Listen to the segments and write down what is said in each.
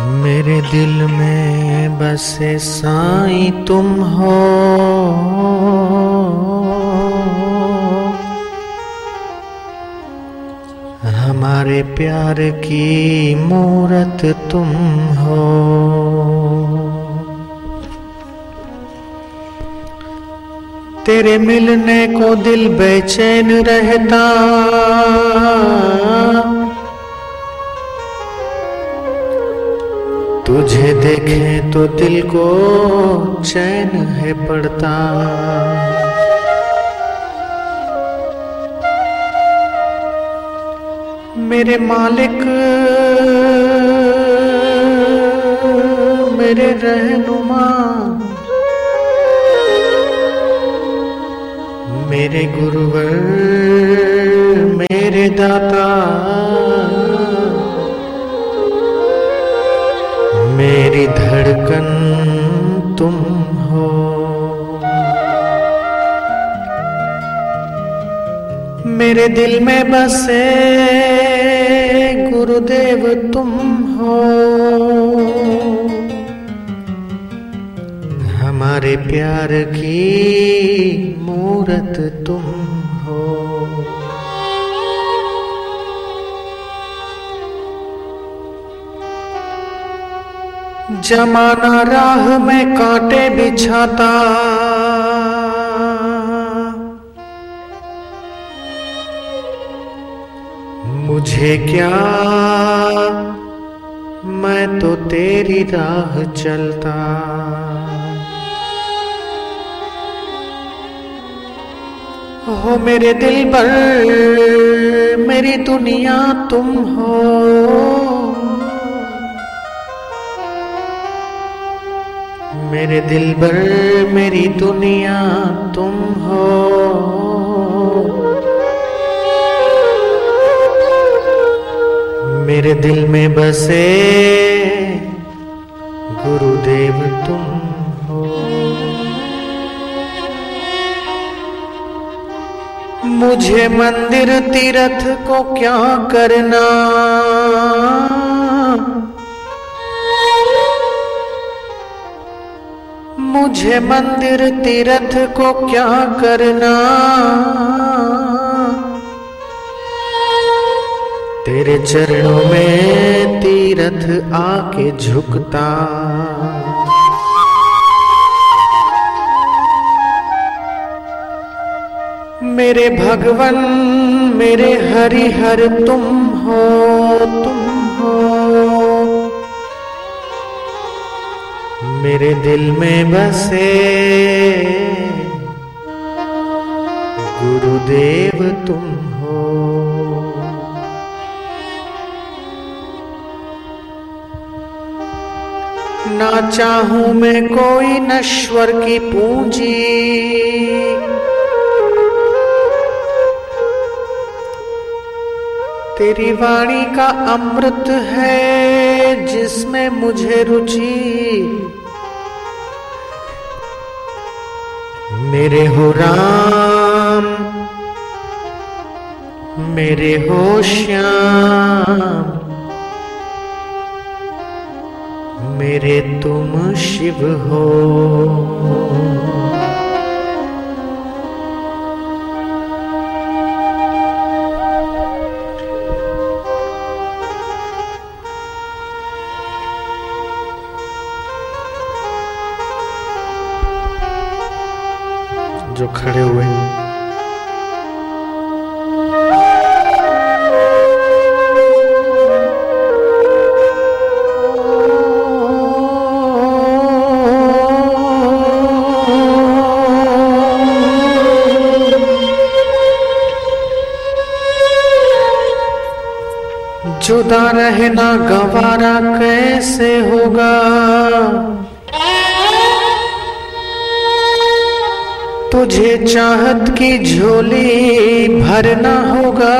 मेरे दिल में बसे साई तुम हो। हमारे प्यार की मूरत तुम हो। तेरे मिलने को दिल बेचैन रहता। तुझे देखे तो दिल को चैन है पड़ता। मेरे मालिक, मेरे रहनुमा, मेरे गुरुवर, मेरे दाता। मेरी धड़कन तुम हो। मेरे दिल में बसे गुरुदेव तुम हो। हमारे प्यार की मूरत तुम जमाना राह में कांटे बिछाता। मुझे क्या? मैं तो तेरी राह चलता। हो मेरे दिल पर, मेरी दुनिया तुम हो। मेरे दिल भर मेरी दुनिया तुम हो। मेरे दिल में बसे गुरुदेव तुम हो। मुझे मंदिर तीर्थ को क्या करना? मुझे मंदिर तीर्थ को क्या करना? तेरे चरणों में तीर्थ आके झुकता। मेरे भगवन, मेरे हरिहर, तुम हो, तुम मेरे दिल में बसे। गुरुदेव तुम हो। ना चाहूँ मैं कोई नश्वर की पूंजी। तेरी वाणी का अमृत है जिसमें मुझे रुचि मेरे हो राम मेरे हो श्याम मेरे तुम शिव हो। जो खड़े हुए हैं। जुदा रहना गवारा कैसे होगा? तुझे चाहत की झोली भरना होगा।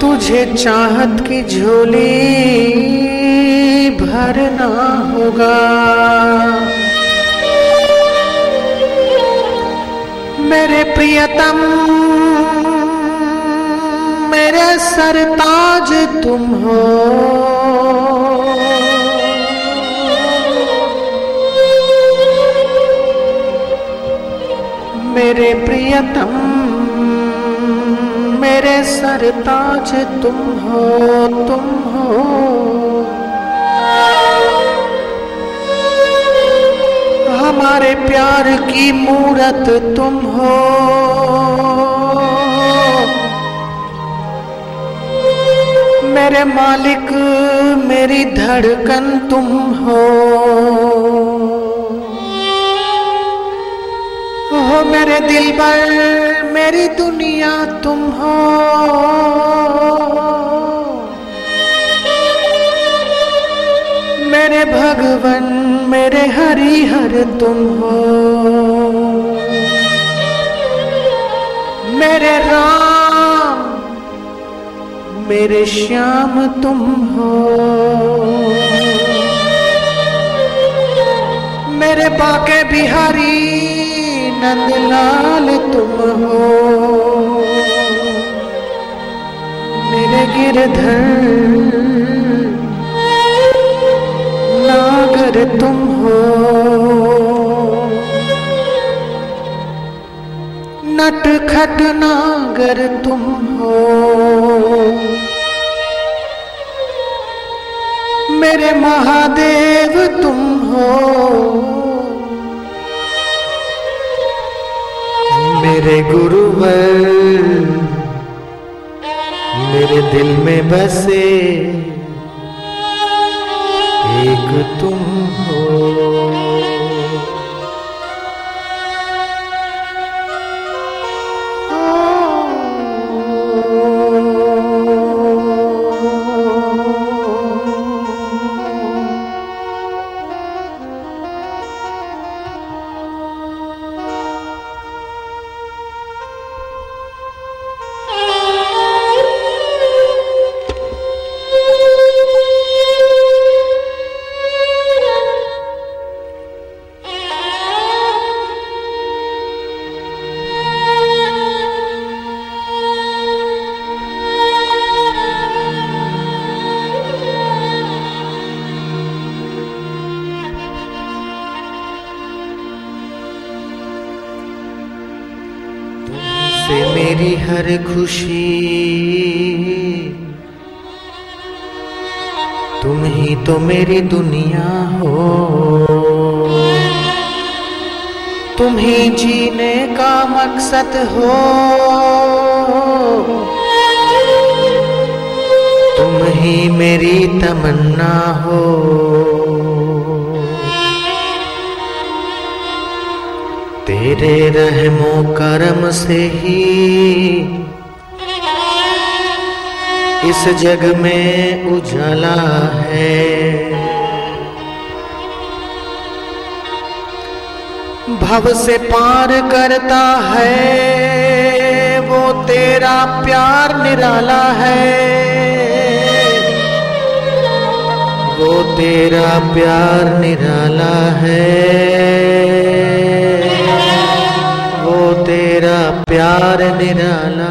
तुझे चाहत की झोली भरना होगा। मेरे प्रियतम, मेरे सरताज तुम हो। मेरे प्रियतम, मेरे सरताज तुम हो तुम हो। हमारे प्यार की मूरत तुम हो। मेरे मालिक, मेरी धड़कन तुम हो। मेरे दिल पर, मेरी दुनिया तुम हो। मेरे भगवन, मेरे हरि हर तुम हो। मेरे राम, मेरे श्याम तुम हो। मेरे बाके बिहारी नंदलाल तुम हो। मेरे गिरधर, नागर तुम हो। नट खट नागर तुम हो। मेरे महादेव तुम हो। मेरे गुरुवर मेरे दिल में बसे एक तुम हर खुशी। तुम ही तो मेरी दुनिया हो। तुम ही जीने का मकसद हो। तुम ही मेरी तमन्ना हो। तेरे रहमो करम से ही। इस जग में उजाला है। भव से पार करता है। वो तेरा प्यार निराला है। वो तेरा प्यार निराला है। प्यार निराला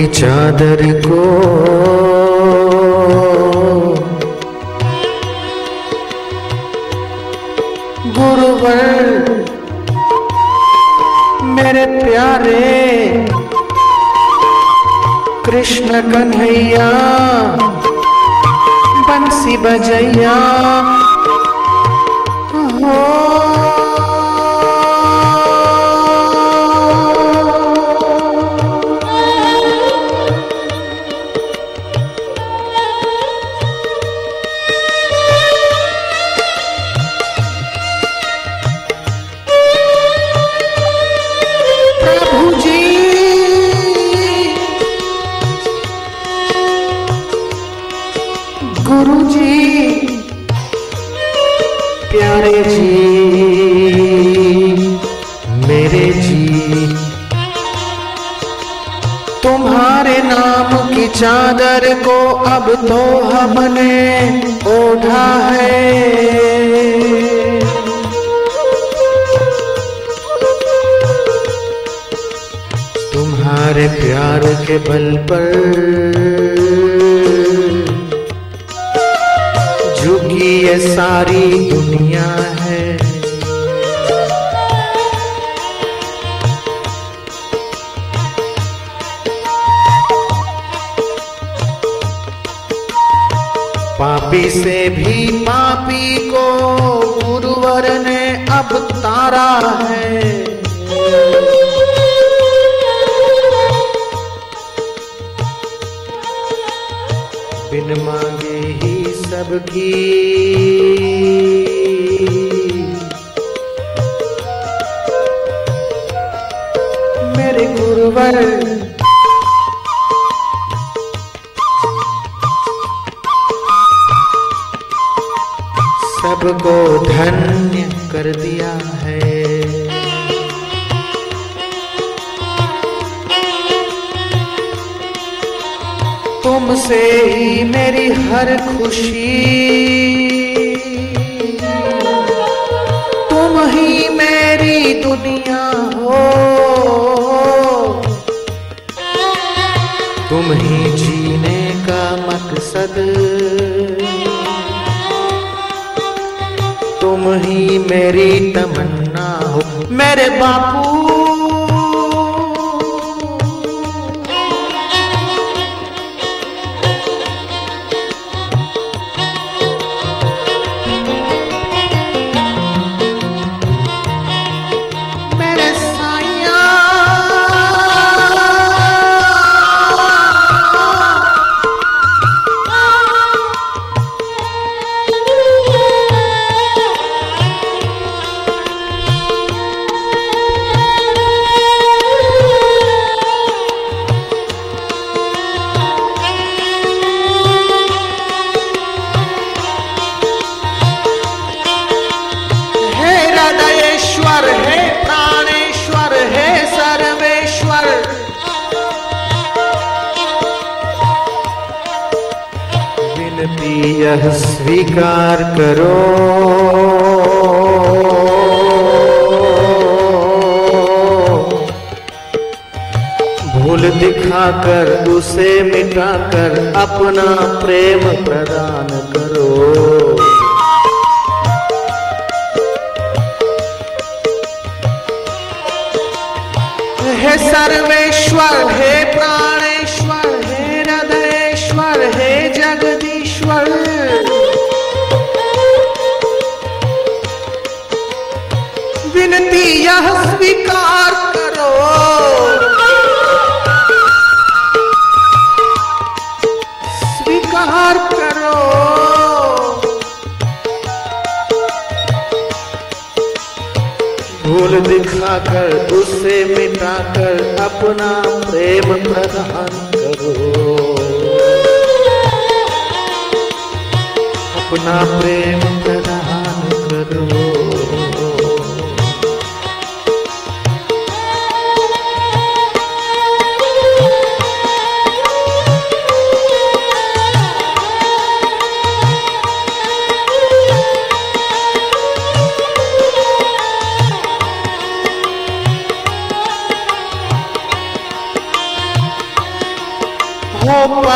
की चादर को। गुरुवर मेरे प्यारे कृष्ण कन्हैया बंसी बजैया हो चादर को अब तो हमने ओढ़ा है। तुम्हारे प्यार के बल पर झुकी ये सारी दुनिया है पापी से भी पापी को गुरुवर ने अब तारा है। बिन मांगे ही सबकी। मेरे गुरुवर सबको धन्य कर दिया है। तुमसे ही मेरी हर खुशी। तुम ही मेरी दुनिया हो। तुम ही मेरी तमन्ना हो। मेरे बापू यह स्वीकार करो। भूल दिखाकर उसे मिटाकर अपना प्रेम प्रदान करो। हे सर्वेश्वर, हे प्राणेश्वर स्वीकार करो। स्वीकार करो। भूल दिखाकर उसे मिटाकर अपना प्रेम प्रदान करो। अपना प्रेम प्रदान करो।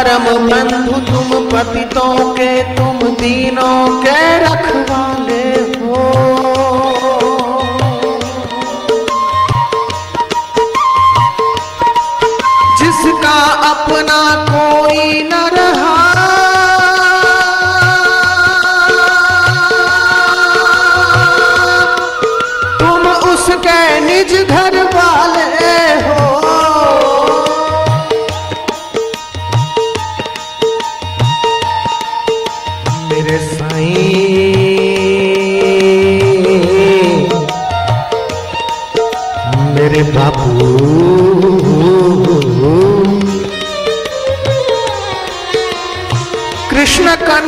परम बंधु तुम पतितों के, तुम दीनों के रखवाले हो। जिसका अपना कोई न रहा, तुम उसके निज घर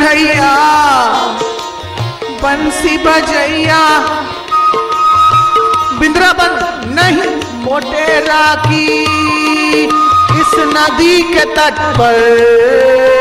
कन्हैया बंसी बजैया। बिंद्रावन नहीं मोटेरा की इस नदी के तट पर।